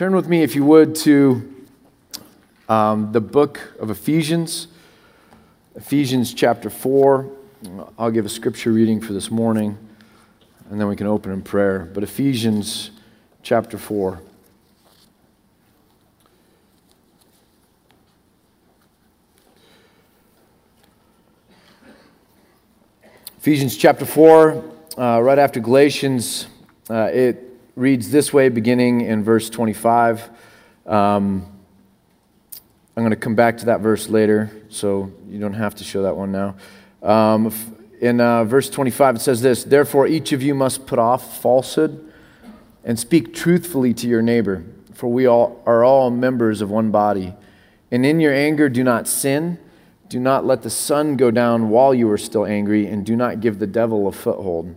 Turn with me, if you would, to um, the book of Ephesians, Ephesians chapter 4. I'll give a scripture reading for this morning, and then we can open in prayer. But Ephesians chapter 4. Ephesians chapter 4, uh, right after Galatians, uh, it reads this way, beginning in verse 25. Um, I'm going to come back to that verse later, so you don't have to show that one now. Um, in uh, verse 25, it says this Therefore, each of you must put off falsehood and speak truthfully to your neighbor, for we all are all members of one body. And in your anger, do not sin. Do not let the sun go down while you are still angry, and do not give the devil a foothold.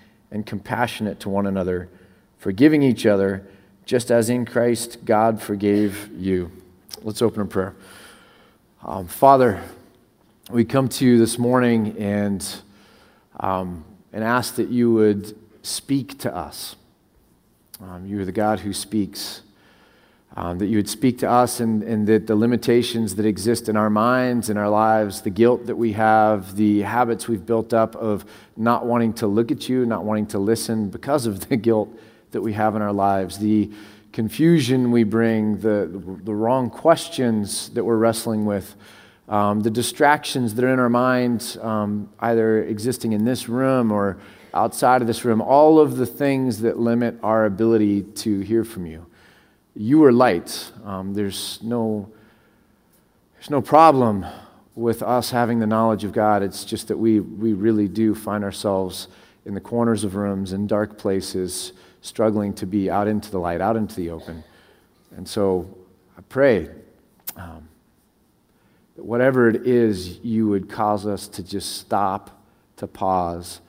and compassionate to one another, forgiving each other, just as in Christ God forgave you. Let's open a prayer. Um, Father, we come to you this morning and, um, and ask that you would speak to us. Um, you are the God who speaks um, that you would speak to us and, and that the limitations that exist in our minds, in our lives, the guilt that we have, the habits we've built up of not wanting to look at you, not wanting to listen because of the guilt that we have in our lives, the confusion we bring, the, the wrong questions that we're wrestling with, um, the distractions that are in our minds, um, either existing in this room or outside of this room, all of the things that limit our ability to hear from you you are light. Um, there's, no, there's no problem with us having the knowledge of God. It's just that we, we really do find ourselves in the corners of rooms, in dark places, struggling to be out into the light, out into the open. And so I pray um, that whatever it is, you would cause us to just stop, to pause,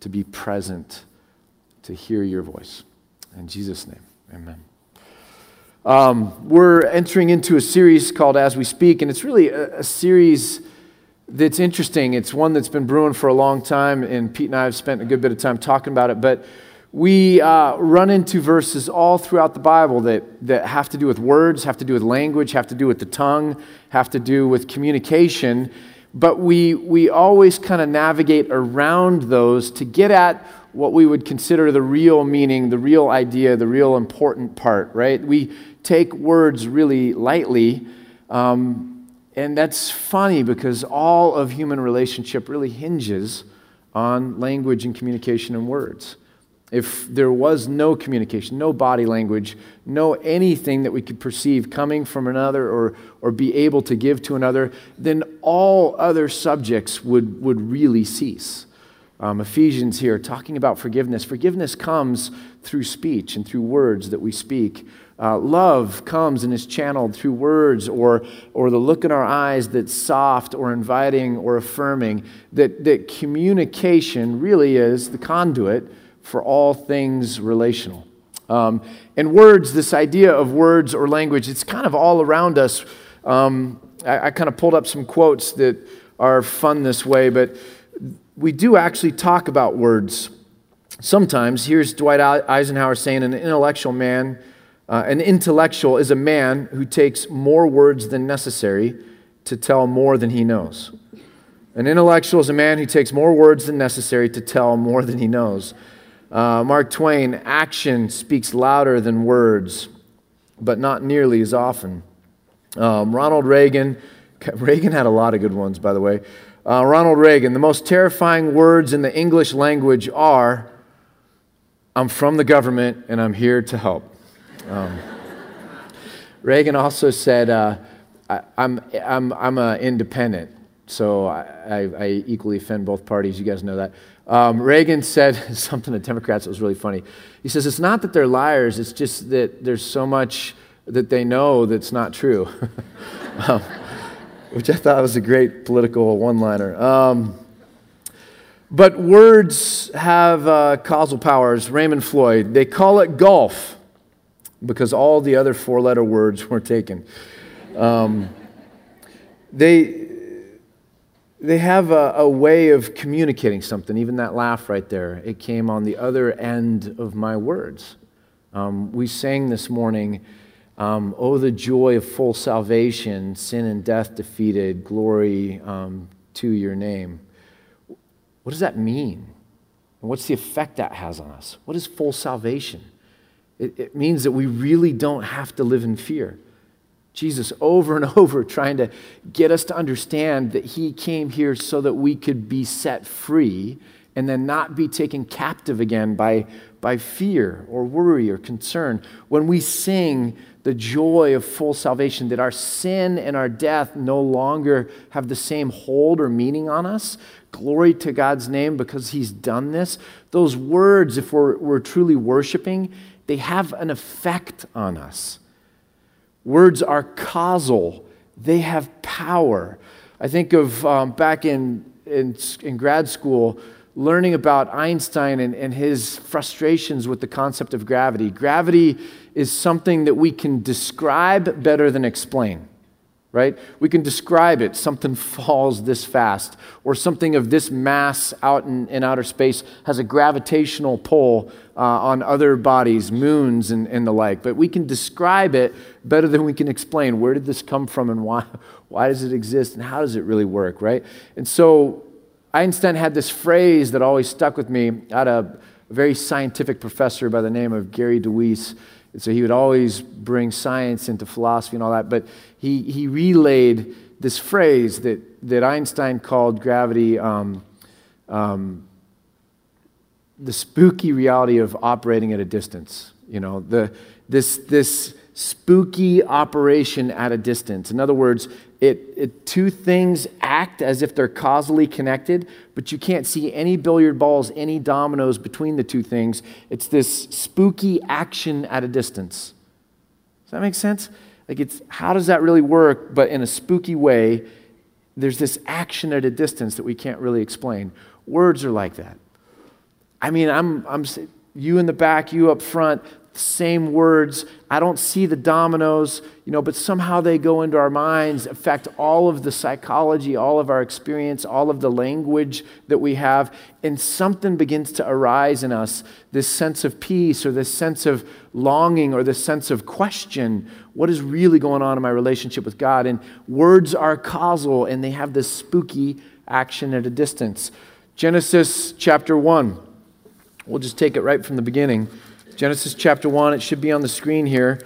to be present, to hear your voice. In Jesus' name, amen. Um, we're entering into a series called As We Speak, and it's really a, a, series that's interesting. It's one that's been brewing for a long time, and Pete and I have spent a good bit of time talking about it. But we uh, run into verses all throughout the Bible that, that have to do with words, have to do with language, have to do with the tongue, have to do with communication. But we, we always kind of navigate around those to get at what we would consider the real meaning, the real idea, the real important part, right? We take words really lightly. Um, and that's funny because all of human relationship really hinges on language and communication and words. If there was no communication, no body language, no anything that we could perceive coming from another or, or be able to give to another, then all other subjects would, would really cease. Um, Ephesians here talking about forgiveness. Forgiveness comes through speech and through words that we speak. Uh, love comes and is channeled through words or, or the look in our eyes that's soft or inviting or affirming. That, that communication really is the conduit for all things relational. Um, and words, this idea of words or language, it's kind of all around us. Um, I, I kind of pulled up some quotes that are fun this way, but we do actually talk about words sometimes. Here's Dwight Eisenhower saying, An intellectual man uh, an intellectual is a man who takes more words than necessary to tell more than he knows. An intellectual is a man who takes more words than necessary to tell more than he knows. Uh, Mark Twain, action speaks louder than words, but not nearly as often. Um, Ronald Reagan, Reagan had a lot of good ones, by the way. Uh, Ronald Reagan, the most terrifying words in the English language are, I'm from the government and I'm here to help. Um, Reagan also said, uh, I, am I'm, I'm an independent, so I, I, I, equally offend both parties. You guys know that. Um, Reagan said something to Democrats that was really funny. He says, It's not that they're liars, it's just that there's so much that they know that's not true, um, which I thought was a great political one liner. Um, but words have uh, causal powers. Raymond Floyd, they call it golf because all the other four letter words were taken. Um, they, they have a, a, way of communicating something. Even that laugh right there, it came on the other end of my words. Um, we sang this morning, um, Oh, the joy of full salvation, sin and death defeated, glory um, to your name. What does that mean? And what's the effect that has on us? What is full salvation? It, it means that we really don't have to live in fear. Jesus, over and over, trying to get us to understand that He came here so that we could be set free and then not be taken captive again by, by fear or worry or concern. When we sing the joy of full salvation, that our sin and our death no longer have the same hold or meaning on us, glory to God's name because He's done this. Those words, if we're, we're truly worshiping, they have an effect on us. Words are causal, they have power. I think of um, back in, in, in grad school, learning about Einstein and, and his frustrations with the concept of gravity. Gravity is something that we can describe better than explain right? We can describe it. Something falls this fast, or something of this mass out in, in outer space has a gravitational pull uh, on other bodies, moons, and, and the like. But we can describe it better than we can explain. Where did this come from, and why, why does it exist, and how does it really work, right? And so Einstein had this phrase that always stuck with me. I had a very scientific professor by the name of Gary DeWeese so he would always bring science into philosophy and all that. But he, he relayed this phrase that, that Einstein called gravity um, um, the spooky reality of operating at a distance. You know, the, this, this spooky operation at a distance. In other words, it, it, two things act as if they're causally connected, but you can't see any billiard balls, any dominoes between the two things. It's this spooky action at a distance. Does that make sense? Like, it's how does that really work? But in a spooky way, there's this action at a distance that we can't really explain. Words are like that. I mean, I'm, I'm you in the back, you up front same words. I don't see the dominoes, you know, but somehow they go into our minds, affect all of the psychology, all of our experience, all of the language that we have, and something begins to arise in us this sense of peace or this sense of longing or this sense of question. What is really going on in my relationship with God? And words are causal and they have this spooky action at a distance. Genesis chapter 1. We'll just take it right from the beginning. Genesis chapter 1, it should be on the screen here.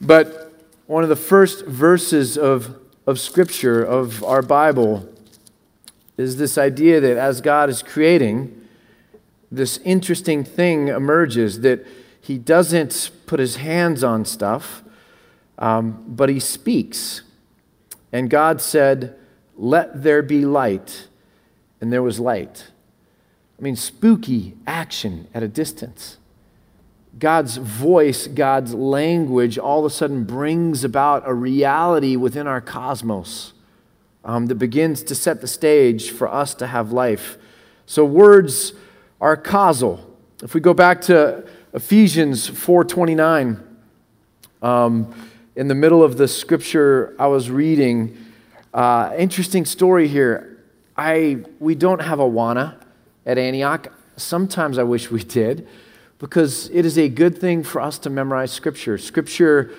But one of the first verses of, of Scripture, of our Bible, is this idea that as God is creating, this interesting thing emerges that He doesn't put His hands on stuff, um, but He speaks. And God said, Let there be light. And there was light. I mean, spooky action at a distance. God's voice, God's language, all of a sudden brings about a reality within our cosmos um, that begins to set the stage for us to have life. So words are causal. If we go back to Ephesians 4:29, um, in the middle of the scripture I was reading, uh, interesting story here. I we don't have Awana at Antioch. Sometimes I wish we did because it is a good thing for us to memorize Scripture. Scripture,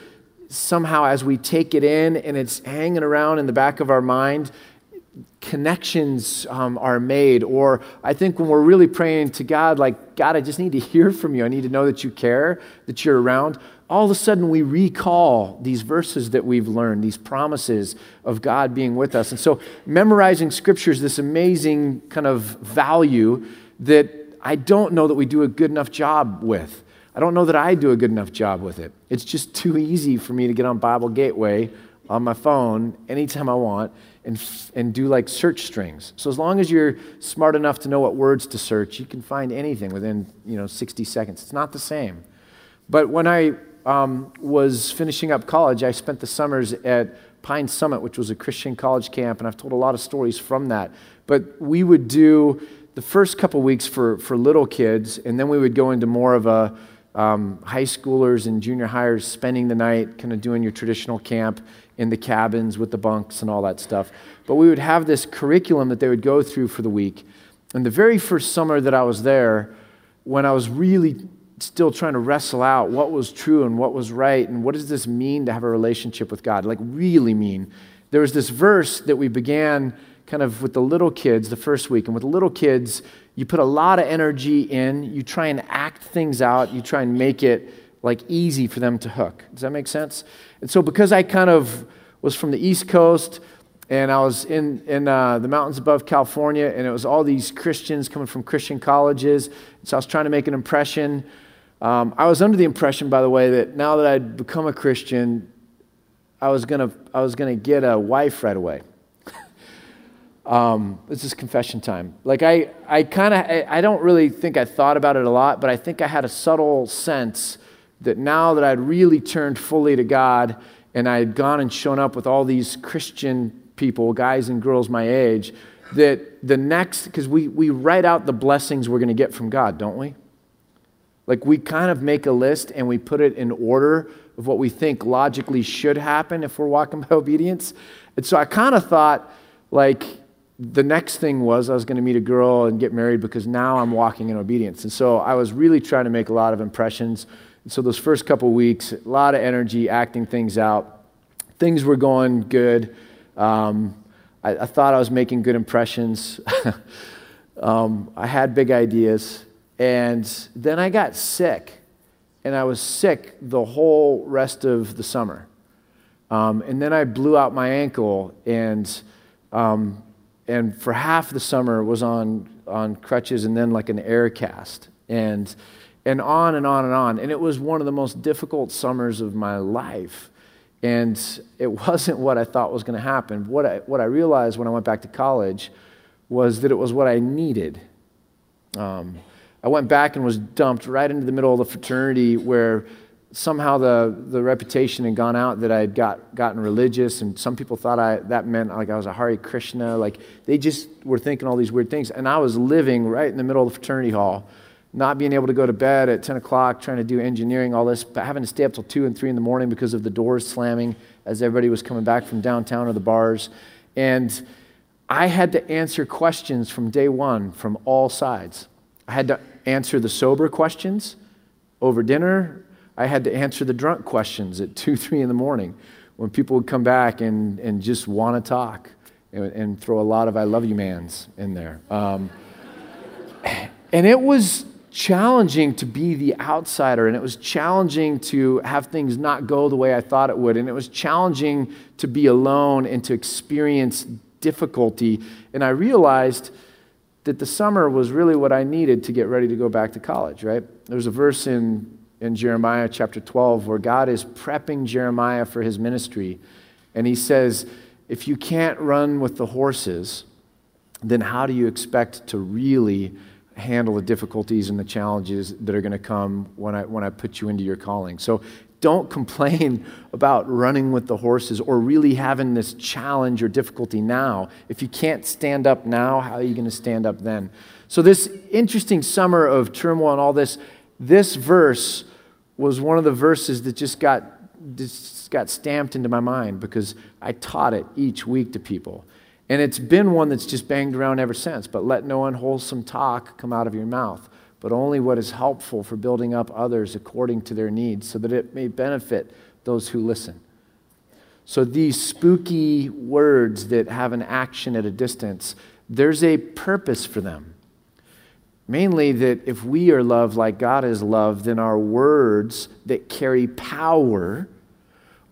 somehow, as we take it in and it's hanging around in the back of our mind, connections um, are made. Or I think when we're really praying to God, like, God, I just need to hear from you. I need to know that you care, that you're around. All of a sudden, we recall these verses that we've learned, these promises of God being with us. And so, memorizing scripture is this amazing kind of value that I don't know that we do a good enough job with. I don't know that I do a good enough job with it. It's just too easy for me to get on Bible Gateway on my phone anytime I want and, and do like search strings. So as long as you're smart enough to know what words to search, you can find anything within you know 60 seconds. It's not the same. But when I um, was finishing up college, I spent the summers at Pine Summit, which was a Christian college camp, and I've told a lot of stories from that. But we would do the first couple weeks for, for little kids, and then we would go into more of a um, high schoolers and junior hires spending the night, kind of doing your traditional camp in the cabins with the bunks and all that stuff. But we would have this curriculum that they would go through for the week. And the very first summer that I was there, when I was really still trying to wrestle out what was true and what was right and what does this mean to have a relationship with God, like really mean, there was this verse that we began kind of with the little kids the first week. And with the little kids, you put a lot of energy in, you try and act things out, you try and make it like easy for them to hook. Does that make sense? And so, because I kind of was from the East Coast and I was in, in uh, the mountains above California, and it was all these Christians coming from Christian colleges, so I was trying to make an impression. Um, I was under the impression, by the way, that now that I'd become a Christian, I was gonna, I was gonna get a wife right away. Um, this is confession time. Like I, I kind of, I, I, don't really think I thought about it a lot, but I think I had a subtle sense that now that I'd really turned fully to God and I had gone and shown up with all these Christian people, guys and girls my age, that the next, because we, we write out the blessings we're going to get from God, don't we? Like we kind of make a list and we put it in order of what we think logically should happen if we're walking by obedience. And so I kind of thought, like, the next thing was I was going to meet a girl and get married because now I'm walking in obedience. And so I was really trying to make a lot of impressions. And so those first couple weeks, a lot of energy, acting things out. Things were going good. Um, I, I, thought I was making good impressions. um, I had big ideas. And then I got sick. And I was sick the whole rest of the summer. Um, and then I blew out my ankle and um, and for half the summer was on, on crutches and then like an air cast and, and on and on and on. And it was one of the most difficult summers of my life. And it wasn't what I thought was going to happen. What I, what I realized when I went back to college was that it was what I needed. Um, I went back and was dumped right into the middle of the fraternity where somehow the, the reputation had gone out that I had got, gotten religious, and some people thought I, that meant like I was a Hare Krishna. Like they just were thinking all these weird things. And I was living right in the middle of the fraternity hall, not being able to go to bed at 10 o'clock, trying to do engineering, all this, but having to stay up till 2 and 3 in the morning because of the doors slamming as everybody was coming back from downtown or the bars. And I had to answer questions from day one from all sides. I had to answer the sober questions over dinner, I had to answer the drunk questions at 2, 3 in the morning when people would come back and, and just want to talk and, and, throw a lot of I love you mans in there. Um, and it was challenging to be the outsider, and it was challenging to have things not go the way I thought it would, and it was challenging to be alone and to experience difficulty. And I realized that the summer was really what I needed to get ready to go back to college, right? There's a verse in in Jeremiah chapter 12 where God is prepping Jeremiah for his ministry. And he says, If you can't run with the horses, then how do you expect to really handle the difficulties and the challenges that are going to come when I, when I put you into your calling? So don't complain about running with the horses or really having this challenge or difficulty now. If you can't stand up now, how are you going to stand up then? So, this interesting summer of turmoil and all this, this verse was one of the verses that just got, just got stamped into my mind because I taught it each week to people. And it's been one that's just banged around ever since. But let no unwholesome talk come out of your mouth, but only what is helpful for building up others according to their needs, so that it may benefit those who listen. So these spooky words that have an action at a distance, there's a purpose for them. Mainly that if we are loved like God is loved, then our words that carry power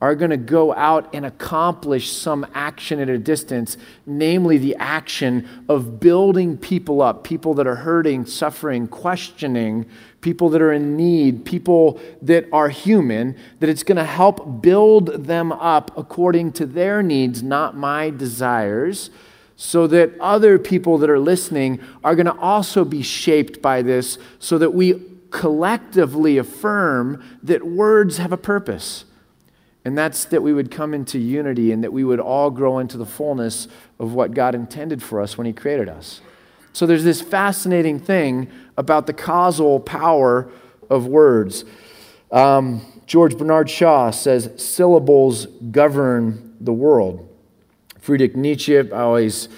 are going to go out and accomplish some action at a distance, namely the action of building people up, people that are hurting, suffering, questioning, people that are in need, people that are human, that it's going to help build them up according to their needs, not my desires so that other people that are listening are going to also be shaped by this, so that we collectively affirm that words have a purpose. And that's that we would come into unity and that we would all grow into the fullness of what God intended for us when He created us. So there's this fascinating thing about the causal power of words. Um, George Bernard Shaw says syllables govern the world. Friedrich Nietzsche, I always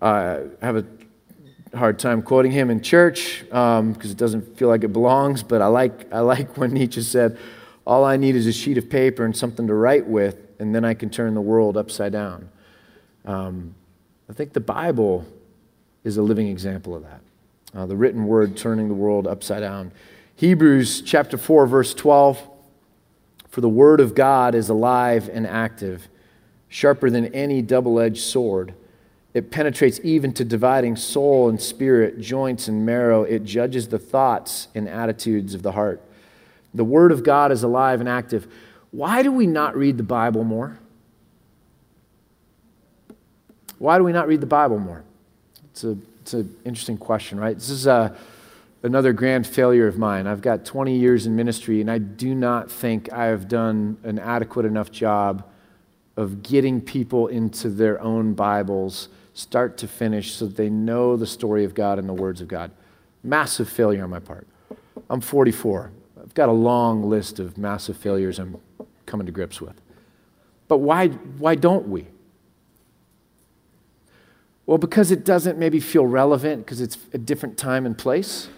uh, have a hard time quoting him in church because um, it doesn't feel like it belongs, but I like, I like when Nietzsche said, All I need is a sheet of paper and something to write with, and then I can turn the world upside down. Um, I think the Bible is a living example of that. Uh, the written word turning the world upside down. Hebrews chapter 4, verse 12 For the word of God is alive and active, sharper than any double edged sword it penetrates even to dividing soul and spirit, joints and marrow. It judges the thoughts and attitudes of the heart. The Word of God is alive and active. Why do we not read the Bible more? Why do we not read the Bible more? It's, a, it's an interesting question, right? This is a, uh, another grand failure of mine. I've got 20 years in ministry, and I do not think I have done an adequate enough job of getting people into their own Bibles start to finish, so that they know the story of God and the words of God. Massive failure on my part. I'm 44. I've got a long list of massive failures I'm coming to grips with. But why, why don't we? Well, because it doesn't maybe feel relevant, because it's a different time and place.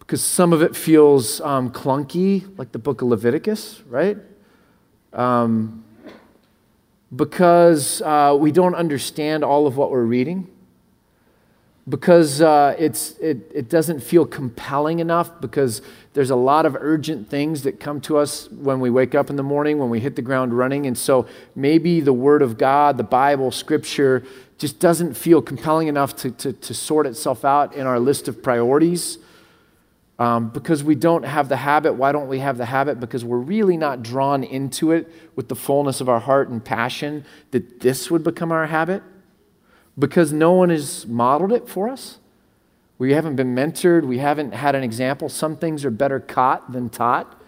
Because some of it feels um, clunky, like the book of Leviticus, right? Um, because uh, we don't understand all of what we're reading, because uh, it's, it, it doesn't feel compelling enough, because there's a lot of urgent things that come to us when we wake up in the morning, when we hit the ground running. And so maybe the Word of God, the Bible, Scripture, just doesn't feel compelling enough to, to, to sort itself out in our list of priorities. Um, because we don't have the habit. Why don't we have the habit? Because we're really not drawn into it with the fullness of our heart and passion that this would become our habit. Because no one has modeled it for us. We haven't been mentored. We haven't had an example. Some things are better caught than taught.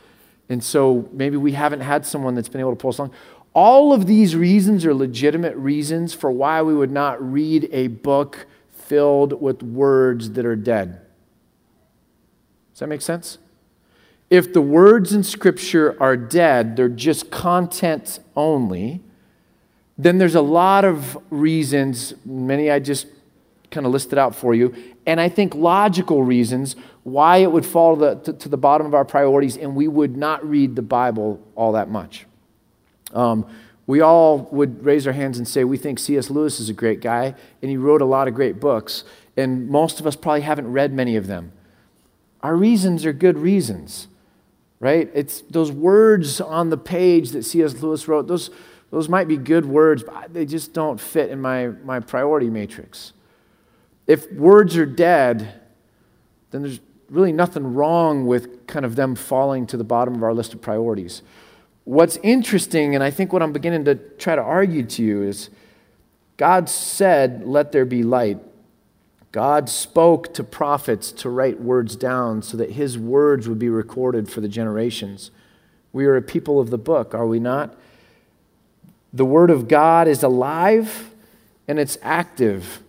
And so maybe we haven't had someone that's been able to pull us along. All of these reasons are legitimate reasons for why we would not read a book filled with words that are dead. Does that make sense? If the words in Scripture are dead, they're just content only, then there's a lot of reasons, many I just kind of listed out for you, and I think logical reasons why it would fall to the, to, to the bottom of our priorities and we would not read the Bible all that much. Um, we all would raise our hands and say we think C.S. Lewis is a great guy, and he wrote a lot of great books, and most of us probably haven't read many of them. Our reasons are good reasons, right? It's those words on the page that C.S. Lewis wrote, those, those might be good words, but they just don't fit in my, my priority matrix. If words are dead, then there's really nothing wrong with kind of them falling to the bottom of our list of priorities. What's interesting, and I think what I'm beginning to try to argue to you, is God said, Let there be light. God spoke to prophets to write words down so that his words would be recorded for the generations. We are a people of the book, are we not? The word of God is alive and it's active.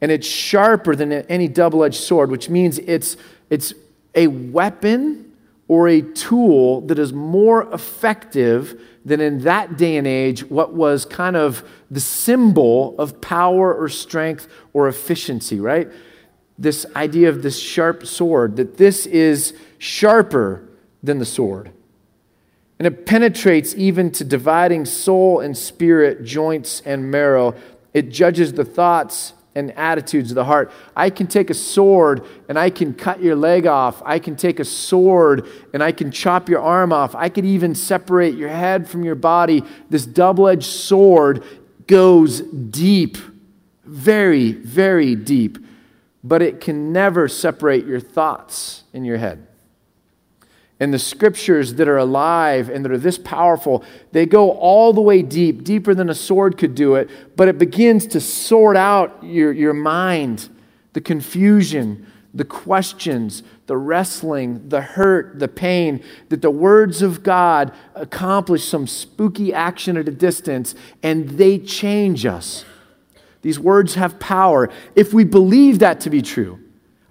And it's sharper than any double edged sword, which means it's, it's a weapon or a tool that is more effective than in that day and age what was kind of the symbol of power or strength or efficiency, right? This idea of this sharp sword, that this is sharper than the sword. And it penetrates even to dividing soul and spirit, joints and marrow. It judges the thoughts and attitudes of the heart. I can take a sword and I can cut your leg off. I can take a sword and I can chop your arm off. I could even separate your head from your body. This double edged sword goes deep, very, very deep, but it can never separate your thoughts in your head and the scriptures that are alive and that are this powerful, they go all the way deep, deeper than a sword could do it, but it begins to sort out your, your mind, the confusion, the questions, the wrestling, the hurt, the pain, that the words of God accomplish some spooky action at a distance and they change us. These words have power. If we believe that to be true,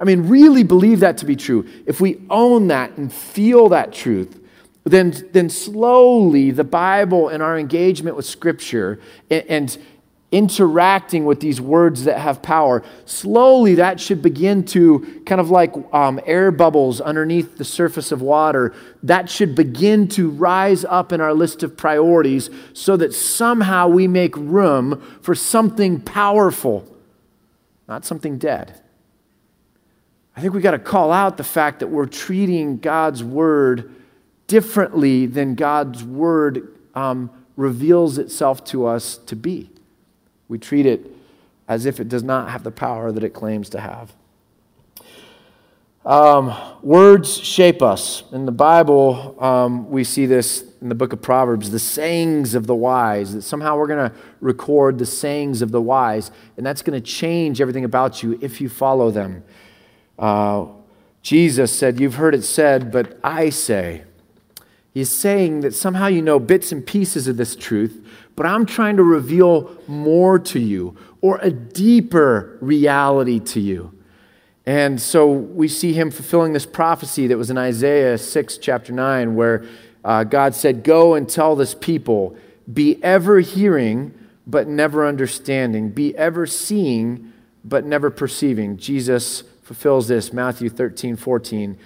I mean, really believe that to be true, if we own that and feel that truth, then, then slowly the Bible and our engagement with Scripture and, and interacting with these words that have power, slowly that should begin to kind of like um, air bubbles underneath the surface of water, that should begin to rise up in our list of priorities so that somehow we make room for something powerful, not something dead. I think we got to call out the fact that we're treating God's word differently than God's word um, reveals itself to us to be. We treat it as if it does not have the power that it claims to have. Um, words shape us. In the Bible, um, we see this in the book of Proverbs the sayings of the wise, that somehow we're going to record the sayings of the wise, and that's going to change everything about you if you follow them. Uh, Jesus said, You've heard it said, but I say. He's saying that somehow you know bits and pieces of this truth, but I'm trying to reveal more to you or a deeper reality to you. And so we see him fulfilling this prophecy that was in Isaiah 6, chapter 9, where uh, God said, Go and tell this people, be ever hearing, but never understanding, be ever seeing, but never perceiving. Jesus fulfills this, Matthew 13, 14.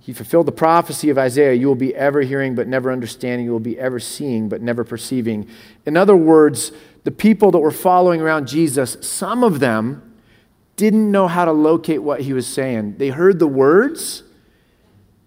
He fulfilled the prophecy of Isaiah you will be ever hearing but never understanding, you will be ever seeing but never perceiving. In other words, the people that were following around Jesus, some of them didn't know how to locate what he was saying. They heard the words,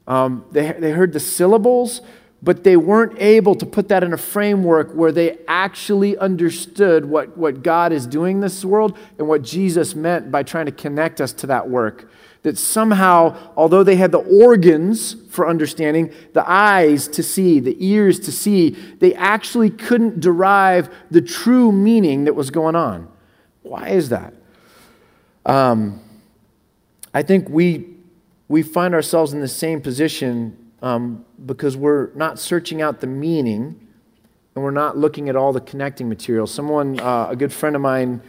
um, they, they heard the syllables, but they weren't able to put that in a framework where they actually understood what, what God is doing in this world and what Jesus meant by trying to connect us to that work that somehow, although they had the organs for understanding, the eyes to see, the ears to see, they actually couldn't derive the true meaning that was going on. Why is that? Um, I think we, we find ourselves in the same position um, because we're not searching out the meaning and we're not looking at all the connecting material. Someone, uh, a good friend of mine,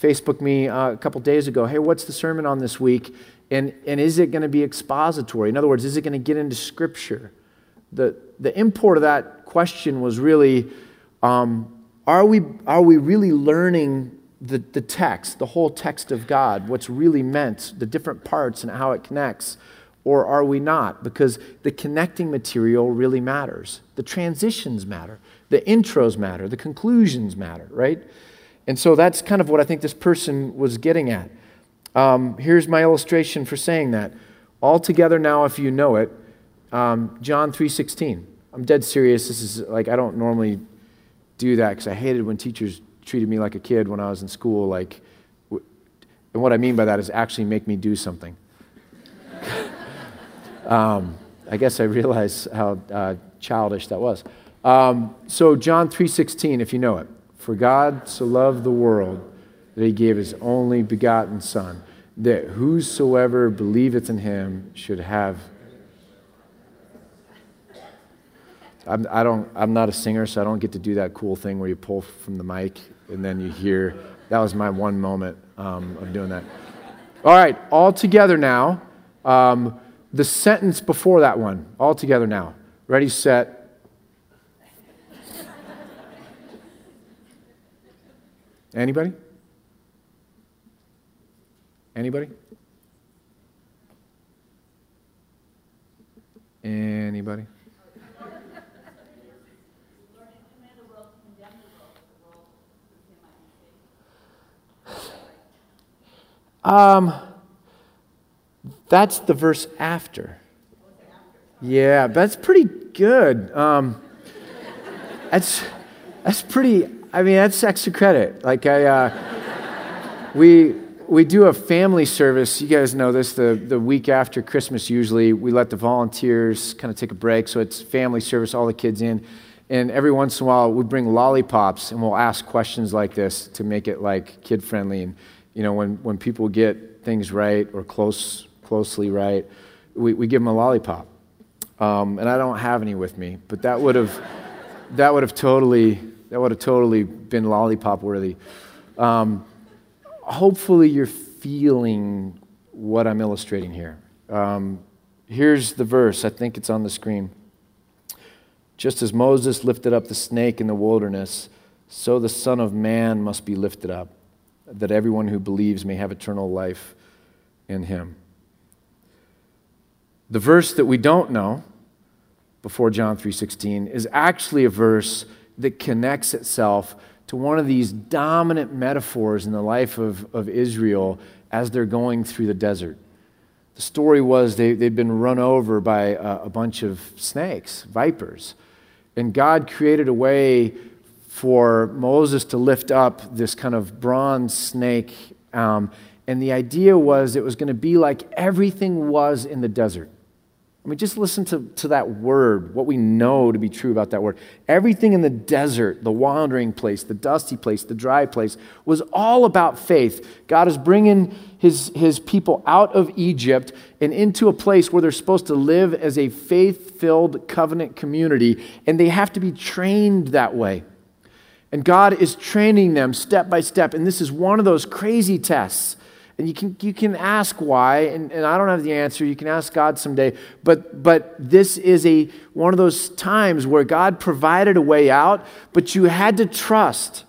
Facebooked me uh, a couple days ago, hey, what's the sermon on this week? And, and is it going to be expository? In other words, is it going to get into Scripture? The, the import of that question was really um, are, we, are we really learning the, the text, the whole text of God, what's really meant, the different parts and how it connects? Or are we not? Because the connecting material really matters. The transitions matter. The intros matter. The conclusions matter, right? And so that's kind of what I think this person was getting at. Um, here's my illustration for saying that. All together now, if you know it, um, John 3.16. I'm dead serious. This is like, I don't normally do that because I hated when teachers treated me like a kid when I was in school. Like, and what I mean by that is actually make me do something. Um, I guess I realize how uh, childish that was. Um, so John 3.16, if you know it. For God so loved the world that he gave his only begotten Son, that whosoever believeth in him should have. I'm, I don't, I'm not a singer, so I don't get to do that cool thing where you pull from the mic and then you hear. That was my one moment um, of doing that. All right, all together now. Um, the sentence before that one, all together now. Ready, set. Anybody? Anybody? Anybody? Um, that's the verse after. Yeah, that's pretty good. Um, that's that's pretty. I mean, that's extra credit. Like I, uh, we we do a family service. You guys know this. The, the week after Christmas, usually, we let the volunteers kind of take a break. So it's family service, all the kids in. And every once in a while, we bring lollipops and we'll ask questions like this to make it like kid friendly. And, you know, when, when people get things right or close, closely, right? We, we give them a lollipop. Um, and I don't have any with me, but that would have, that would have totally, that would have totally been lollipop worthy. Um, hopefully, you're feeling what I'm illustrating here. Um, here's the verse. I think it's on the screen. Just as Moses lifted up the snake in the wilderness, so the Son of Man must be lifted up, that everyone who believes may have eternal life in him. The verse that we don't know before John 3:16 is actually a verse that connects itself to one of these dominant metaphors in the life of, of Israel as they're going through the desert. The story was they, they'd been run over by a, a bunch of snakes, vipers. And God created a way for Moses to lift up this kind of bronze snake. Um, and the idea was it was going to be like everything was in the desert. I mean, just listen to, to that word, what we know to be true about that word. Everything in the desert, the wandering place, the dusty place, the dry place, was all about faith. God is bringing his, his people out of Egypt and into a place where they're supposed to live as a faith filled covenant community, and they have to be trained that way. And God is training them step by step. And this is one of those crazy tests. And you can, you can ask why, and, and I don't have the answer. You can ask God someday. But, but this is a, one of those times where God provided a way out, but you had to trust.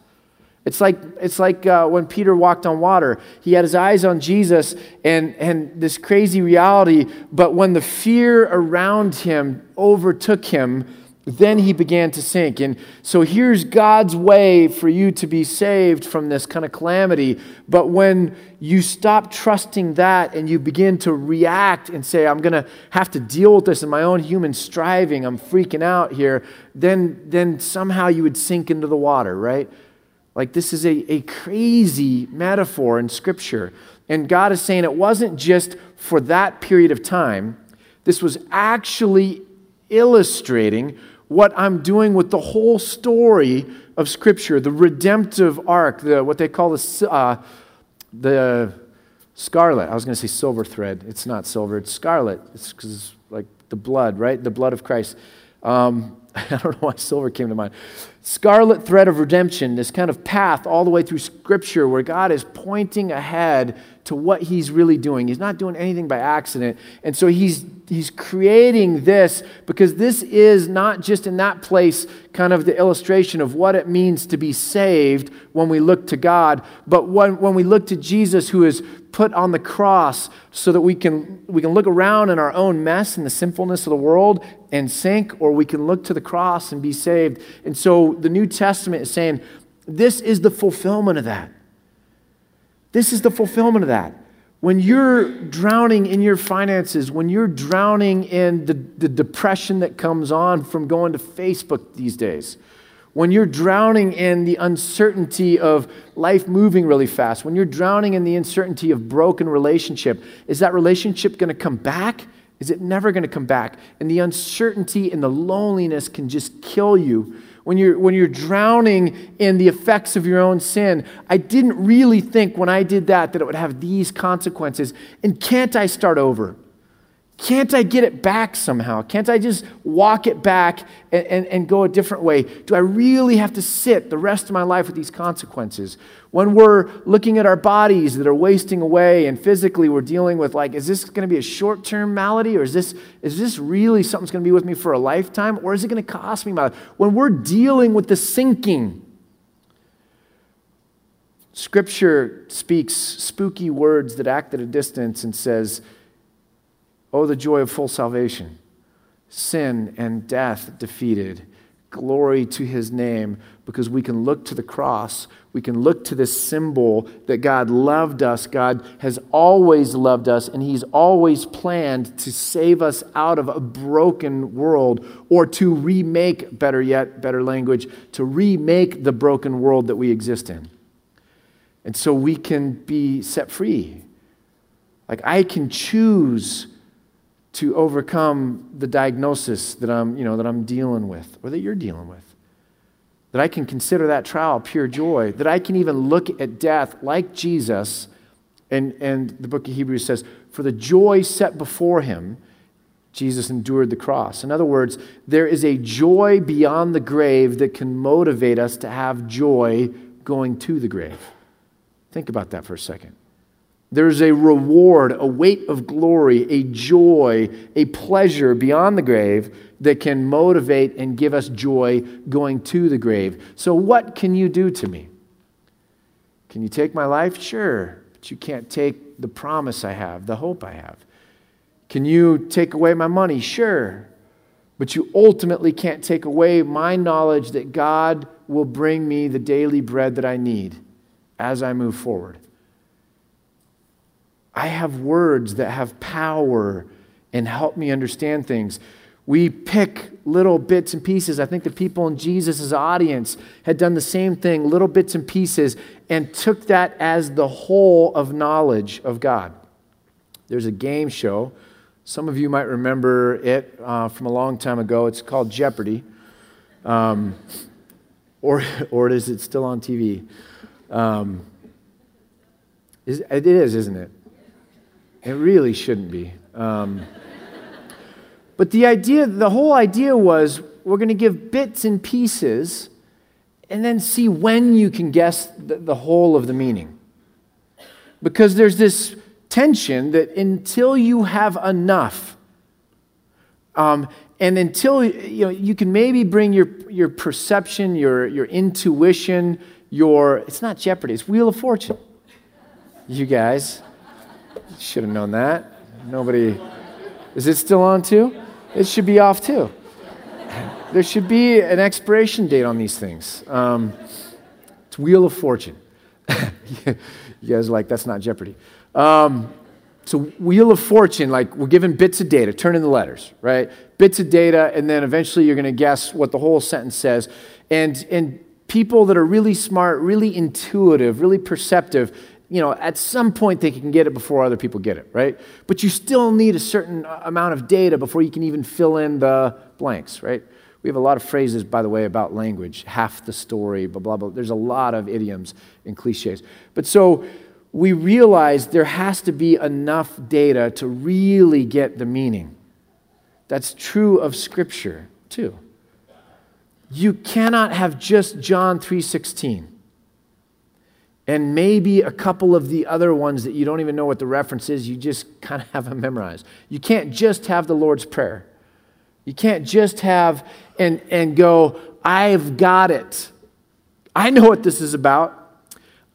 It's like, it's like uh, when Peter walked on water. He had his eyes on Jesus and, and this crazy reality, but when the fear around him overtook him, then he began to sink. And so here's God's way for you to be saved from this kind of calamity. But when you stop trusting that and you begin to react and say, I'm going to have to deal with this in my own human striving, I'm freaking out here, then, then somehow you would sink into the water, right? Like this is a, a crazy metaphor in Scripture. And God is saying it wasn't just for that period of time, this was actually illustrating what I'm doing with the whole story of Scripture, the redemptive arc, the, what they call the, uh, the scarlet. I was going to say silver thread. It's not silver, it's scarlet. It's because like the blood, right? The blood of Christ. Um, I don't know why silver came to mind. Scarlet thread of redemption, this kind of path all the way through Scripture where God is pointing ahead to what He's really doing. He's not doing anything by accident. And so He's, he's creating this because this is not just in that place kind of the illustration of what it means to be saved when we look to God, but when, when we look to Jesus who is put on the cross so that we can, we can look around in our own mess and the sinfulness of the world and sink, or we can look to the cross and be saved. And so the New Testament is saying this is the fulfillment of that. This is the fulfillment of that. When you're drowning in your finances, when you're drowning in the, the depression that comes on from going to Facebook these days, when you're drowning in the uncertainty of life moving really fast, when you're drowning in the uncertainty of broken relationship, is that relationship going to come back? Is it never going to come back? And the uncertainty and the loneliness can just kill you when you're, when you're drowning in the effects of your own sin. I didn't really think when I did that that it would have these consequences. And can't I start over? Can't I get it back somehow? Can't I just walk it back and, and, and, go a different way? Do I really have to sit the rest of my life with these consequences? When we're looking at our bodies that are wasting away and physically we're dealing with, like, is this going to be a short term malady or is this, is this really something that's going to be with me for a lifetime or is it going to cost me my life? When we're dealing with the sinking, Scripture speaks spooky words that act at a distance and says, Oh, the joy of full salvation. Sin and death defeated. Glory to his name because we can look to the cross. We can look to this symbol that God loved us. God has always loved us, and he's always planned to save us out of a broken world or to remake, better yet, better language, to remake the broken world that we exist in. And so we can be set free. Like I can choose to overcome the diagnosis that I'm, you know, that I'm dealing with or that you're dealing with. That I can consider that trial pure joy. That I can even look at death like Jesus And, and the book of Hebrews says, For the joy set before him, Jesus endured the cross. In other words, there is a joy beyond the grave that can motivate us to have joy going to the grave. Think about that for a second. There's a reward, a weight of glory, a joy, a pleasure beyond the grave that can motivate and give us joy going to the grave. So, what can you do to me? Can you take my life? Sure, but you can't take the promise I have, the hope I have. Can you take away my money? Sure. But you ultimately can't take away my knowledge that God will bring me the daily bread that I need as I move forward. I have words that have power and help me understand things. We pick little bits and pieces. I think the people in Jesus' audience had done the same thing, little bits and pieces, and took that as the whole of knowledge of God. There's a game show some of you might remember it uh, from a long time ago. It's called Jeopardy. Um, or, or is it still on TV? Um, it is, isn't it? It really shouldn't be. Um, but the idea, the whole idea was we're going to give bits and pieces and then see when you can guess the, the whole of the meaning. Because there's this tension that until you have enough, um, and until you know you can maybe bring your your perception, your your intuition, your it's not Jeopardy, it's Wheel of Fortune. You guys should have known that. Nobody is it still on too? It should be off too. There should be an expiration date on these things. Um, it's Wheel of Fortune. you guys like, that's not Jeopardy. Um, so wheel of fortune, like we're given bits of data, turn in the letters, right? Bits of data, and then eventually you're going to guess what the whole sentence says. And, and people that are really smart, really intuitive, really perceptive, you know, at some point they can get it before other people get it, right? But you still need a certain amount of data before you can even fill in the blanks, right? We have a lot of phrases, by the way, about language, half the story, blah, blah, blah. There's a lot of idioms and cliches. But so we realize there has to be enough data to really get the meaning. That's true of Scripture, too. You cannot have just John 3:16 and maybe a couple of the other ones that you don't even know what the reference is, you just kind of have them memorized. You can't just have the Lord's Prayer. You can't just have and, and go, I've got it. I know what this is about.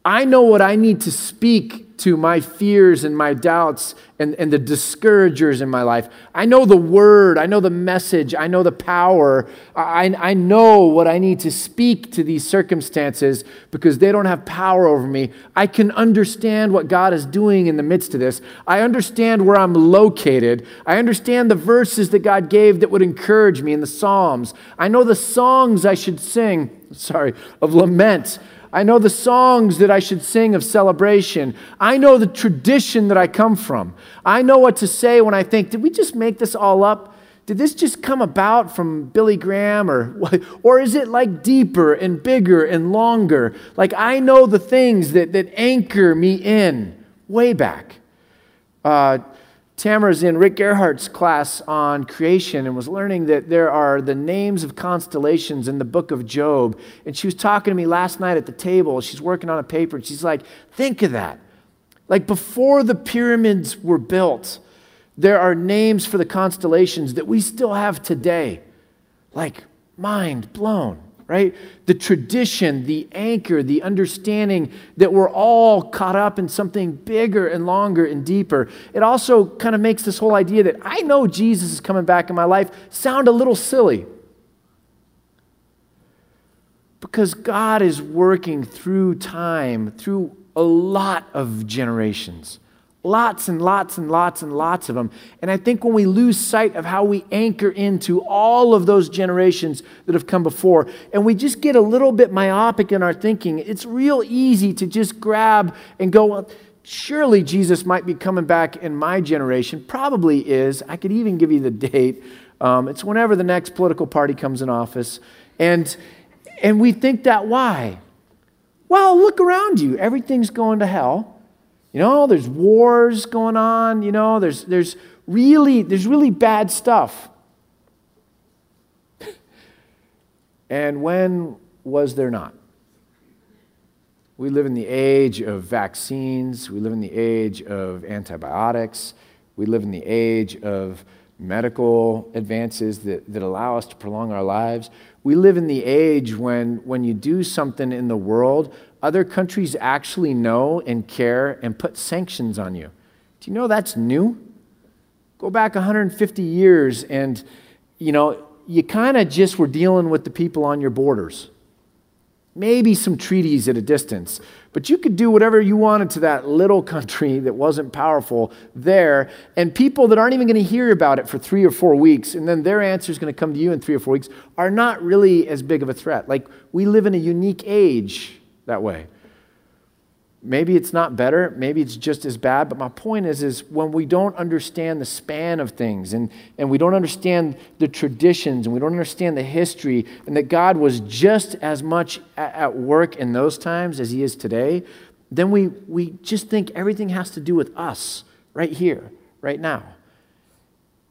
I know what I need to speak to my fears and my doubts and, and the discouragers in my life. I know the word, I know the message, I know the power. I, I know what I need to speak to these circumstances because they don't have power over me. I can understand what God is doing in the midst of this. I understand where I'm located. I understand the verses that God gave that would encourage me in the Psalms. I know the songs I should sing, sorry, of lament. I know the songs that I should sing of celebration. I know the tradition that I come from. I know what to say when I think, did we just make this all up? Did this just come about from Billy Graham or or is it like deeper and bigger and longer? Like I know the things that, that anchor me in way back. Uh, Tamara's in Rick Gerhardt's class on creation and was learning that there are the names of constellations in the book of Job. And she was talking to me last night at the table. She's working on a paper, and she's like, Think of that. Like before the pyramids were built, there are names for the constellations that we still have today. Like, mind blown right? The tradition, the anchor, the understanding that we're all caught up in something bigger and longer and deeper. It also kind of makes this whole idea that I know Jesus is coming back in my life sound a little silly. Because God is working through time, through a lot of generations. Lots and lots and lots and lots of them. And I think when we lose sight of how we anchor into all of those generations that have come before, and we just get a little bit myopic in our thinking, it's real easy to just grab and go, well, surely Jesus might be coming back in my generation. Probably is. I could even give you the date. Um, it's whenever the next political party comes in office. And, and we think that why? Well, look around you. Everything's going to hell. You know, there's wars going on, you know, there's, there's, really, there's really bad stuff. and when was there not? We live in the age of vaccines. We live in the age of antibiotics. We live in the age of medical advances that, that allow us to prolong our lives. We live in the age when, when you do something in the world, other countries actually know and care and put sanctions on you. Do you know that's new? Go back 150 years and, you know, you kind of just were dealing with the people on your borders. Maybe some treaties at a distance. But you could do whatever you wanted to that little country that wasn't powerful there, and people that aren't even going to hear about it for three or four weeks, and then their answer is going to come to you in three or four weeks, are not really as big of a threat. Like, we live in a unique age that way. Maybe it's not better, maybe it's just as bad, but my point is, is when we don't understand the span of things and, and we don't understand the traditions and we don't understand the history, and that God was just as much at work in those times as he is today, then we, we just think everything has to do with us right here, right now.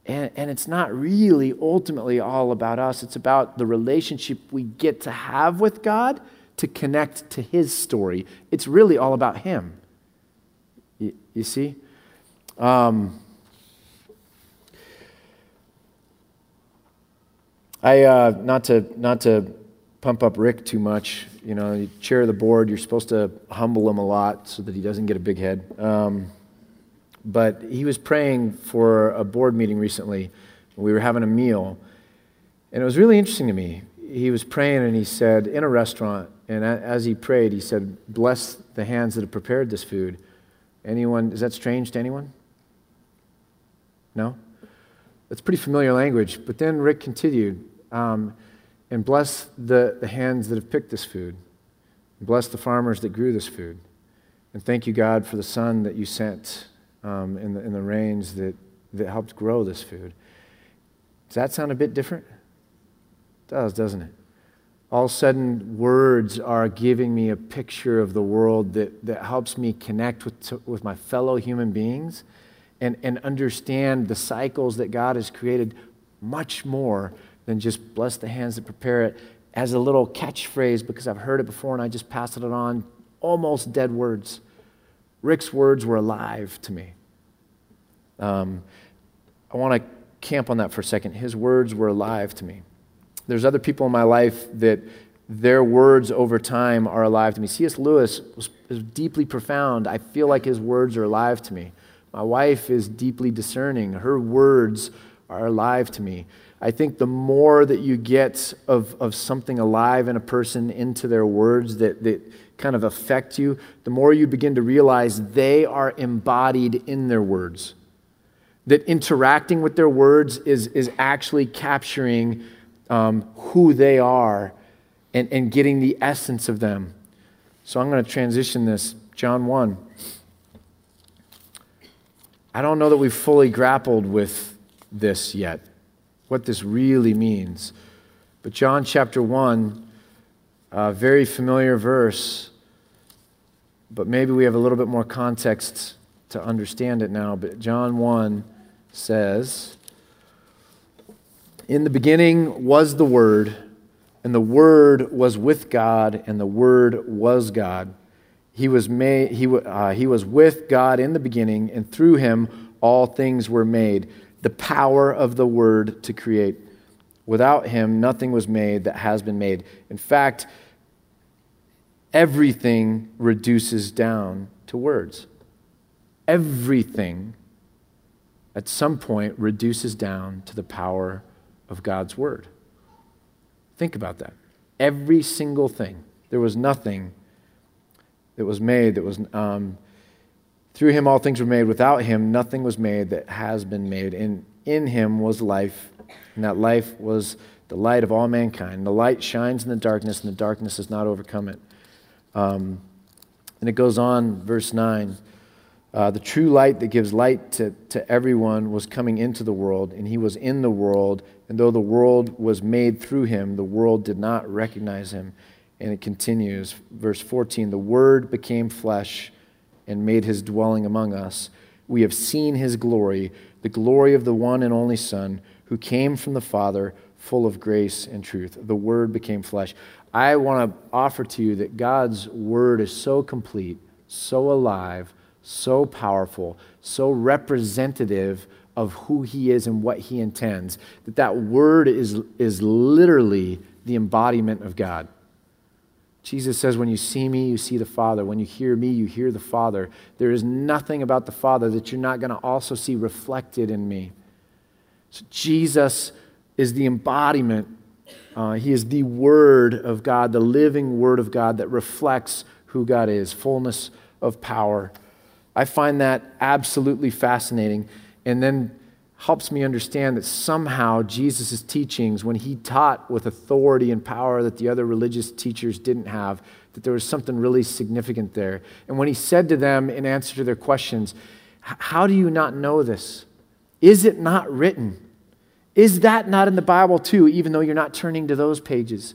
And, and it's not really ultimately all about us. It's about the relationship we get to have with God to connect to his story. It's really all about him. You, you see? Um, I, uh, not, to, not to pump up Rick too much, you know, you chair of the board, you're supposed to humble him a lot so that he doesn't get a big head. Um, but he was praying for a board meeting recently. We were having a meal, and it was really interesting to me. He was praying and he said, in a restaurant, and as he prayed, he said, Bless the hands that have prepared this food. Anyone, is that strange to anyone? No? That's pretty familiar language. But then Rick continued, um, and bless the, the hands that have picked this food. Bless the farmers that grew this food. And thank you, God, for the sun that you sent um, in, the, in the rains that, that helped grow this food. Does that sound a bit different? Does, doesn't it? all sudden words are giving me a picture of the world that, that helps me connect with, with my fellow human beings and, and understand the cycles that God has created much more than just bless the hands that prepare it as a little catchphrase because I've heard it before and I just pass it on. Almost dead words. Rick's words were alive to me. Um, I want to camp on that for a second. His words were alive to me. There's other people in my life that their words over time are alive to me. C.S. Lewis was, was deeply profound. I feel like his words are alive to me. My wife is deeply discerning. Her words are alive to me. I think the more that you get of, of something alive in a person into their words that, that kind of affect you, the more you begin to realize they are embodied in their words. That interacting with their words is, is actually capturing um, who they are and, and getting the essence of them. So I'm going to transition this. John 1. I don't know that we've fully grappled with this yet, what this really means. But John chapter 1, a very familiar verse, but maybe we have a little bit more context to understand it now. But John 1 says, in the beginning was the Word, and the Word was with God, and the Word was God. He was, made, he, uh, he was with God in the beginning, and through him all things were made. The power of the Word to create. Without him, nothing was made that has been made. In fact, everything reduces down to words. Everything, at some point, reduces down to the power of God's Word. Think about that. Every single thing. There was nothing that was made that was. Um, through him all things were made. Without him nothing was made that has been made. And in him was life, and that life was the light of all mankind. And The light shines in the darkness, and the darkness has not overcome it. Um, and it goes on, verse 9. Uh, the true light that gives light to, to everyone was coming into the world, and he was in the world, and though the world was made through him, the world did not recognize him. And it continues, verse 14 The Word became flesh and made his dwelling among us. We have seen his glory, the glory of the one and only Son, who came from the Father, full of grace and truth. The Word became flesh. I want to offer to you that God's Word is so complete, so alive, so powerful, so representative of who He is and what He intends, that that Word is, is literally the embodiment of God. Jesus says, When you see me, you see the Father. When you hear me, you hear the Father. There is nothing about the Father that you're not going to also see reflected in me. So Jesus is the embodiment. Uh, he is the Word of God, the living Word of God that reflects who God is, fullness of power. I find that absolutely fascinating. And then helps me understand that somehow Jesus' teachings, when he taught with authority and power that the other religious teachers didn't have, that there was something really significant there. And when he said to them in answer to their questions, How do you not know this? Is it not written? Is that not in the Bible too, even though you're not turning to those pages?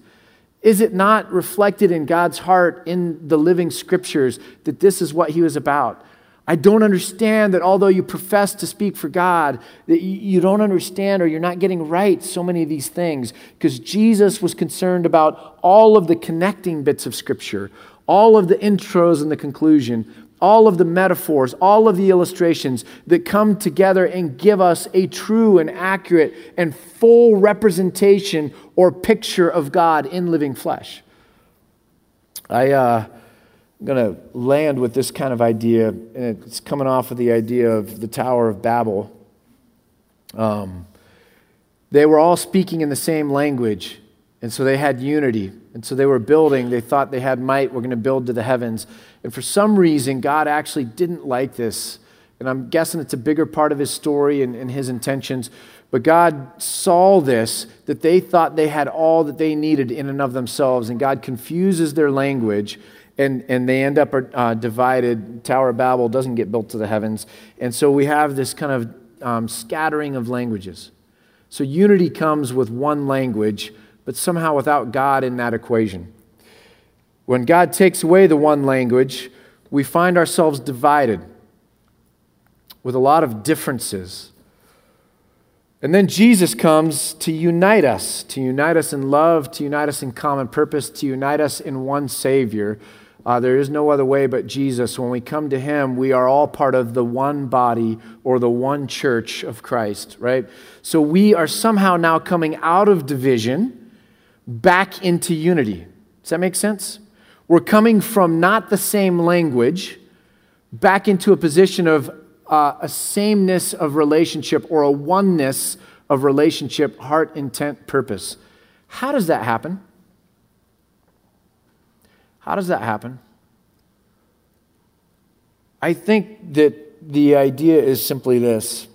Is it not reflected in God's heart in the living scriptures that this is what he was about? I don't understand that although you profess to speak for God, that you don't understand or you're not getting right so many of these things because Jesus was concerned about all of the connecting bits of Scripture, all of the intros and the conclusion, all of the metaphors, all of the illustrations that come together and give us a true and accurate and full representation or picture of God in living flesh. I, uh, I'm going to land with this kind of idea, and it's coming off of the idea of the Tower of Babel. Um, they were all speaking in the same language, and so they had unity. And so they were building. They thought they had might. We're going to build to the heavens. And for some reason, God actually didn't like this. And I'm guessing it's a bigger part of his story and, and his intentions. But God saw this, that they thought they had all that they needed in and of themselves. And God confuses their language and, and they end up uh, divided. Tower of Babel doesn't get built to the heavens. And so we have this kind of um, scattering of languages. So unity comes with one language, but somehow without God in that equation. When God takes away the one language, we find ourselves divided with a lot of differences. And then Jesus comes to unite us, to unite us in love, to unite us in common purpose, to unite us in one Savior uh, there is no other way but Jesus. When we come to Him, we are all part of the one body or the one church of Christ, right? So we are somehow now coming out of division back into unity. Does that make sense? We're coming from not the same language back into a position of uh, a sameness of relationship or a oneness of relationship, heart, intent, purpose. How does that happen? How does that happen? I think that the idea is simply this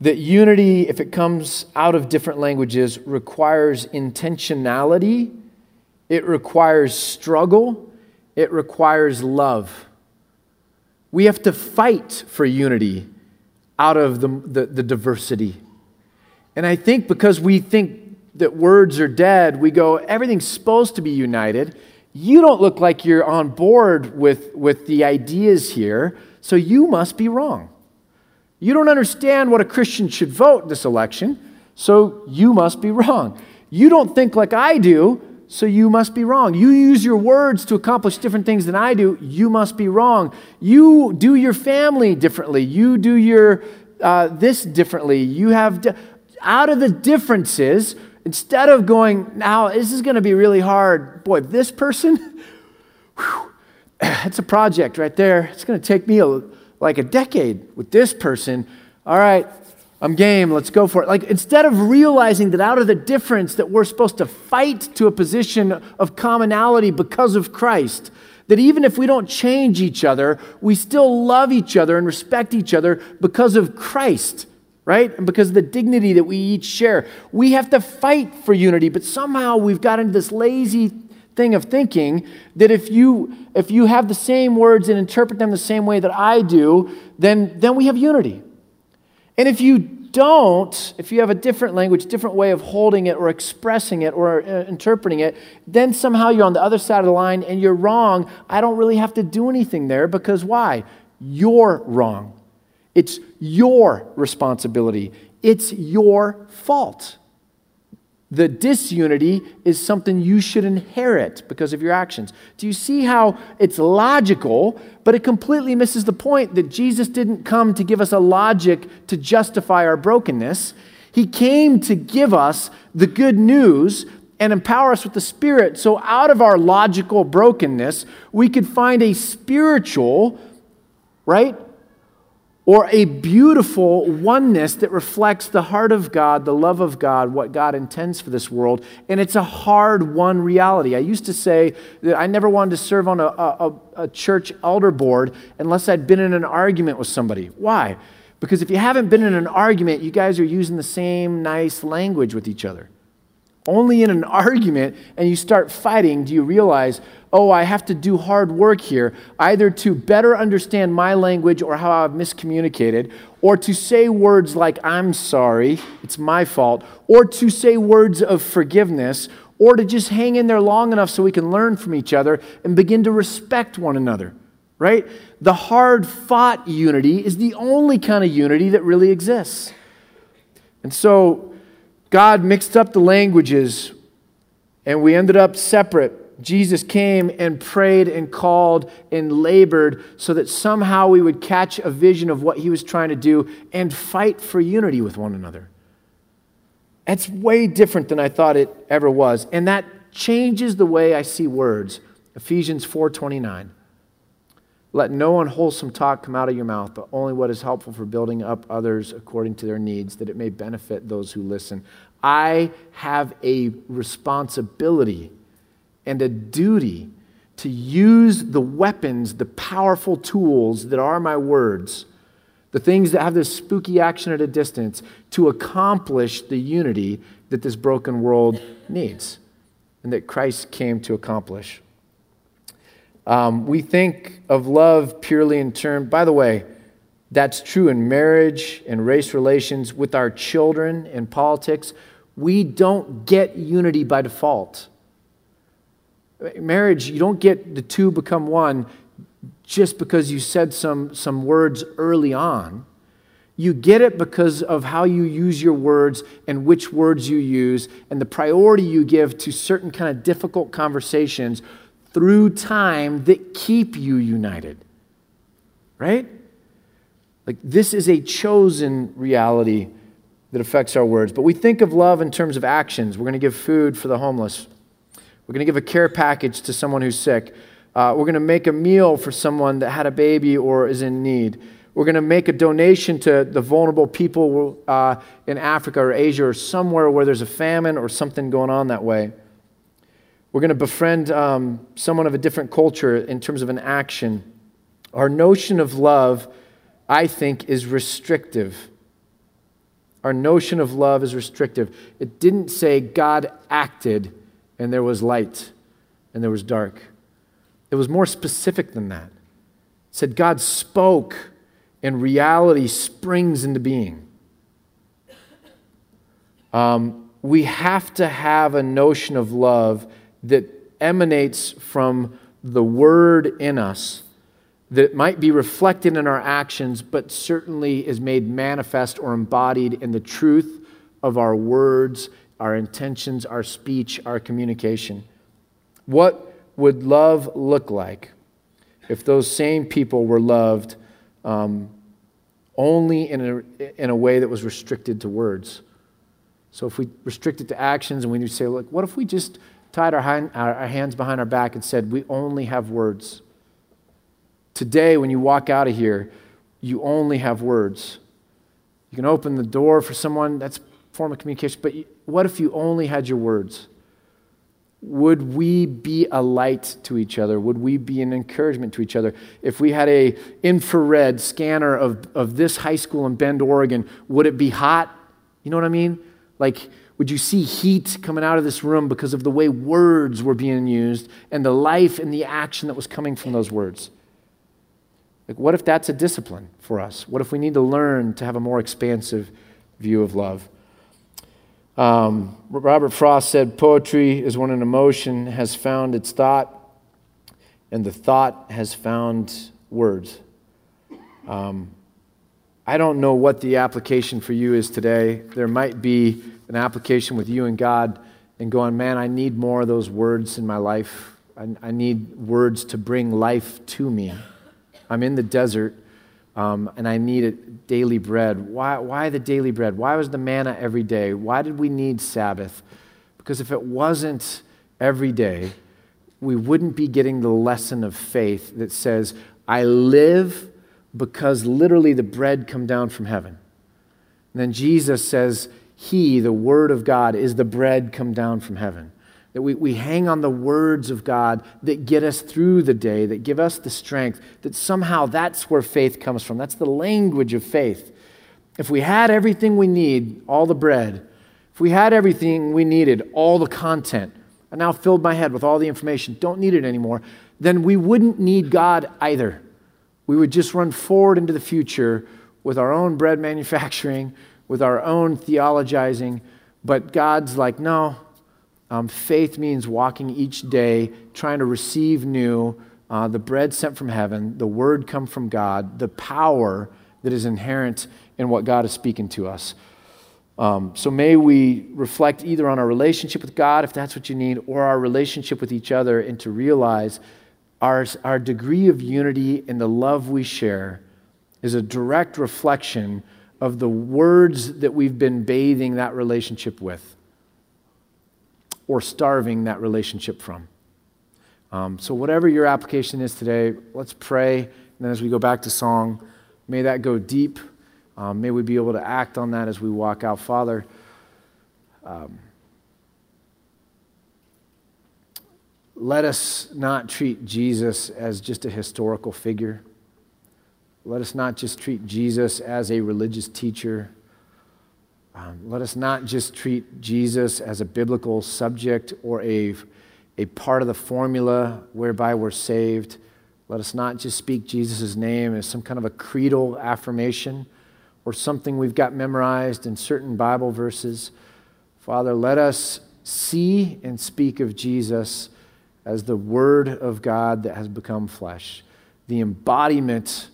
that unity, if it comes out of different languages, requires intentionality, it requires struggle, it requires love. We have to fight for unity out of the, the, the diversity. And I think because we think that words are dead, we go, everything's supposed to be united. You don't look like you're on board with, with the ideas here, so you must be wrong. You don't understand what a Christian should vote this election, so you must be wrong. You don't think like I do, so you must be wrong. You use your words to accomplish different things than I do, you must be wrong. You do your family differently. You do your uh, this differently. You have, di- out of the differences, Instead of going, now this is going to be really hard. Boy, this person, whew, it's a project right there. It's going to take me a, like a decade with this person. All right, I'm game. Let's go for it. Like instead of realizing that out of the difference that we're supposed to fight to a position of commonality because of Christ, that even if we don't change each other, we still love each other and respect each other because of Christ right? And because of the dignity that we each share. We have to fight for unity, but somehow we've got into this lazy thing of thinking that if you if you have the same words and interpret them the same way that I do, then then we have unity. And if you don't, if you have a different language, different way of holding it or expressing it or uh, interpreting it, then somehow you're on the other side of the line and you're wrong. I don't really have to do anything there because why? You're wrong. It's your responsibility. It's your fault. The disunity is something you should inherit because of your actions. Do you see how it's logical, but it completely misses the point that Jesus didn't come to give us a logic to justify our brokenness? He came to give us the good news and empower us with the Spirit so out of our logical brokenness, we could find a spiritual, right? Or a beautiful oneness that reflects the heart of God, the love of God, what God intends for this world. And it's a hard won reality. I used to say that I never wanted to serve on a, a, a, church elder board unless I'd been in an argument with somebody. Why? Because if you haven't been in an argument, you guys are using the same nice language with each other. Only in an argument and you start fighting do you realize, oh, I have to do hard work here, either to better understand my language or how I've miscommunicated, or to say words like, I'm sorry, it's my fault, or to say words of forgiveness, or to just hang in there long enough so we can learn from each other and begin to respect one another, right? The hard fought unity is the only kind of unity that really exists. And so, God mixed up the languages and we ended up separate. Jesus came and prayed and called and labored so that somehow we would catch a vision of what he was trying to do and fight for unity with one another. It's way different than I thought it ever was. And that changes the way I see words. Ephesians 4:29. Let no unwholesome talk come out of your mouth, but only what is helpful for building up others according to their needs, that it may benefit those who listen. I have a responsibility and a duty to use the weapons, the powerful tools that are my words, the things that have this spooky action at a distance, to accomplish the unity that this broken world needs and that Christ came to accomplish. Um, we think of love purely in terms, by the way, that's true in marriage and race relations, with our children and politics. We don't get unity by default. Marriage, you don't get the two become one just because you said some, some words early on. You get it because of how you use your words and which words you use and the priority you give to certain kind of difficult conversations through time that keep you united. Right? Like, this is a chosen reality that affects our words. But we think of love in terms of actions. We're going to give food for the homeless, we're going to give a care package to someone who's sick, uh, we're going to make a meal for someone that had a baby or is in need. We're going to make a donation to the vulnerable people uh, in Africa or Asia or somewhere where there's a famine or something going on that way. We're going to befriend um, someone of a different culture in terms of an action. Our notion of love, I think, is restrictive. Our notion of love is restrictive. It didn't say God acted and there was light and there was dark. It was more specific than that. It said God spoke and reality springs into being. Um, we have to have a notion of love that emanates from the Word in us that might be reflected in our actions, but certainly is made manifest or embodied in the truth of our words, our intentions, our speech, our communication. What would love look like if those same people were loved um, only in a, in a way that was restricted to words? So if we restrict it to actions and we say, look, what if we just tied our, hand, our hands behind our back and said, We only have words. Today, when you walk out of here, you only have words. You can open the door for someone, that's form of communication, but what if you only had your words? Would we be a light to each other? Would we be an encouragement to each other? If we had a infrared scanner of, of this high school in Bend, Oregon, would it be hot? You know what I mean? Like, would you see heat coming out of this room because of the way words were being used and the life and the action that was coming from those words? Like, what if that's a discipline for us? What if we need to learn to have a more expansive view of love. Um, Robert Frost said, Poetry is when an emotion has found its thought, and the thought has found words. Um, I don't know what the application for you is today. There might be an application with you and God and going, man, I need more of those words in my life. I, I need words to bring life to me. I'm in the desert um, and I need daily bread. Why, why the daily bread? Why was the manna every day? Why did we need Sabbath? Because if it wasn't every day, we wouldn't be getting the lesson of faith that says, I live because literally the bread come down from heaven. And then Jesus says, He, the Word of God, is the bread come down from heaven. That we, we hang on the words of God that get us through the day, that give us the strength, that somehow that's where faith comes from. That's the language of faith. If we had everything we need, all the bread, if we had everything we needed, all the content, I now filled my head with all the information, don't need it anymore, then we wouldn't need God either we would just run forward into the future with our own bread manufacturing, with our own theologizing. But God's like, no, um, faith means walking each day, trying to receive new, uh, the bread sent from heaven, the word come from God, the power that is inherent in what God is speaking to us. Um, so may we reflect either on our relationship with God, if that's what you need, or our relationship with each other, and to realize our, our degree of unity and the love we share is a direct reflection of the words that we've been bathing that relationship with or starving that relationship from. Um, so, whatever your application is today, let's pray. And then, as we go back to song, may that go deep. Um, may we be able to act on that as we walk out. Father, um, Let us not treat Jesus as just a historical figure. Let us not just treat Jesus as a religious teacher. Um, let us not just treat Jesus as a biblical subject or a, a part of the formula whereby we're saved. Let us not just speak Jesus' name as some kind of a creedal affirmation or something we've got memorized in certain Bible verses. Father, let us see and speak of Jesus as the Word of God that has become flesh, the embodiment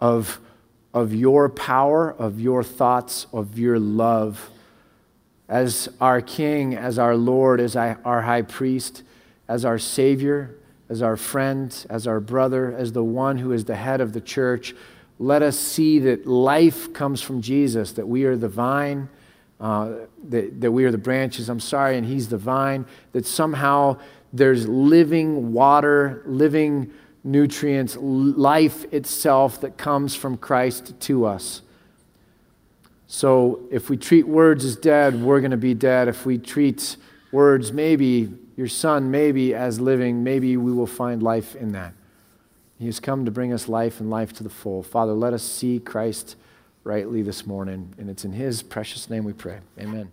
of, of your power, of your thoughts, of your love. As our King, as our Lord, as our high priest, as our Savior, as our friend, as our brother, as the one who is the head of the church, let us see that life comes from Jesus, that we are the vine uh, that, that we are the branches, I'm sorry, and He's the vine, that somehow there's living water, living nutrients, life itself that comes from Christ to us. So if we treat words as dead, we're going to be dead. If we treat words, maybe your son, maybe as living, maybe we will find life in that. He has come to bring us life and life to the full. Father, let us see Christ rightly this morning. And it's in His precious name we pray. Amen.